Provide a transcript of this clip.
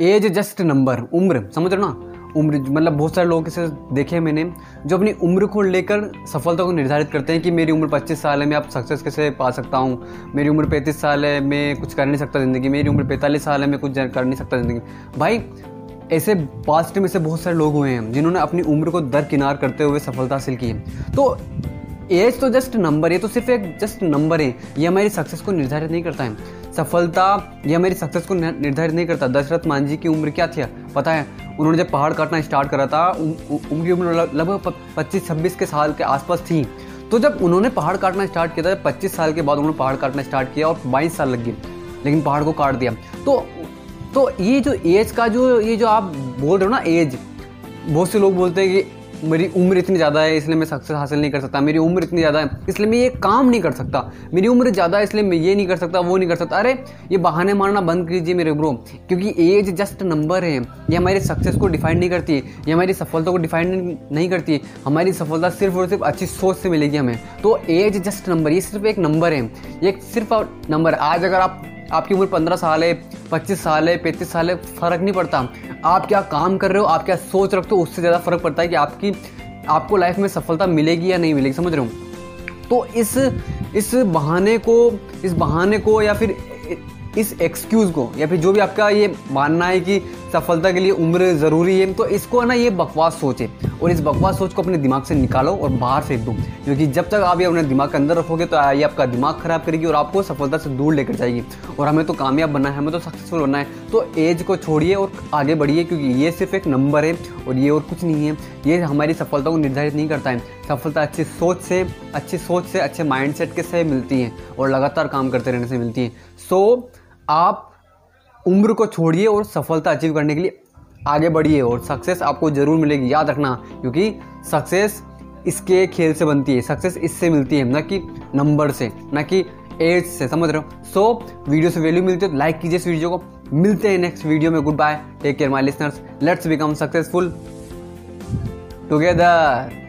As just number उम्र, समझ रहे हो ना? उम्र मतलब बहुत सारे लोग इसे देखे हैं मैंने, जो अपनी उम्र को लेकर सफलता को निर्धारित करते हैं कि मेरी उम्र 25 साल है, मैं आप सक्सेस कैसे पा सकता हूँ? मेरी उम्र 35 साल है, मैं कुछ कर नहीं सकता ज़िंदगी, मेरी उम्र 45 साल है, मैं कुछ कर नहीं सकता ज़िंदगी। भाई, ऐसे पास्ट में से बहुत सारे लोग हुए हैं, जिन्होंने अपनी उम्र को दरकिनार करते हुए सफलता हासिल की है। तो एज तो जस्ट नंबर है तो सिर्फ़ एक जस्ट नंबर है, ये हमारी सक्सेस को निर्धारित नहीं करता है। सफलता ये मेरी सक्सेस को निर्धारित नहीं करता? दशरथ मांझी की उम्र क्या थी? पता है, उन्होंने जब पहाड़ काटना स्टार्ट करा था उनकी उम्र लगभग पच्चीस, छब्बीस के साल के आसपास थी। तो जब उन्होंने पहाड़ काटना स्टार्ट किया था पच्चीस साल के बाद उन्होंने पहाड़ काटना स्टार्ट किया और बाईस साल लग गए, लेकिन पहाड़ को काट दिया। तो तो ये जो एज का जो, ये जो आप बोल रहे हो ना एज बहुत से लोग बोलते हैं कि मेरी उम्र इतनी ज़्यादा है, इसलिए मैं सक्सेस हासिल नहीं कर सकता। मेरी उम्र इतनी ज़्यादा है, इसलिए मैं ये काम नहीं कर सकता। मेरी उम्र ज़्यादा है, इसलिए मैं ये नहीं कर सकता, वो नहीं कर सकता। अरे, ये बहाने मारना बंद कीजिए मेरे ब्रो क्योंकि एज जस्ट नंबर है। ये हमारी सक्सेस को डिफाइन नहीं करती, ये हमारी सफलता को डिफाइन नहीं करती। हमारी सफलता सिर्फ़ और सिर्फ़ अच्छी सोच से मिलेगी हमें। तो एज जस्ट नंबर ये सिर्फ़ एक नंबर है। ये सिर्फ़ नंबर आज अगर आप, आपकी उम्र पंद्रह साल है पच्चीस साल है, पैंतीस साल है, फ़र्क नहीं पड़ता। आप क्या काम कर रहे हो, आप क्या सोच रखते हो, उससे ज़्यादा फ़र्क पड़ता है कि आपकी, आपको लाइफ में सफलता मिलेगी या नहीं मिलेगी, समझ रहे हो? तो इस इस बहाने को, इस बहाने को या फिर इस एक्सक्यूज़ को या फिर जो भी आपका ये मानना है कि सफलता के लिए उम्र ज़रूरी है। तो इसको है ना ये बकवास सोच है और इस बकवास सोच को अपने दिमाग से निकालो और बाहर फेंक दो। क्योंकि जब तक आप ये अपने दिमाग के अंदर रखोगे तो ये आपका दिमाग खराब करेगी और आपको सफलता से दूर लेकर जाएगी। और हमें तो कामयाब बनना है, हमें तो सक्सेसफुल बनना है। तो एज को छोड़िए और आगे बढ़िए, क्योंकि ये सिर्फ़ एक नंबर है और ये और कुछ नहीं है। ये हमारी सफलता को निर्धारित नहीं करता है। सफलता अच्छी सोच से, अच्छी सोच से, अच्छे माइंड के से मिलती है और लगातार काम करते रहने से मिलती है। सो आप उम्र को छोड़िए और सफलता अचीव करने के लिए आगे बढ़िए और सक्सेस आपको ज़रूर मिलेगी। याद रखना क्योंकि सक्सेस इसके खेल से बनती है सक्सेस इससे मिलती है ना कि नंबर से ना कि एज से समझ रहे हो? सो so, वीडियो से वैल्यू मिलती है तो लाइक कीजिए इस वीडियो को। मिलते हैं नेक्स्ट वीडियो में goodbye take care my listeners let's become successful together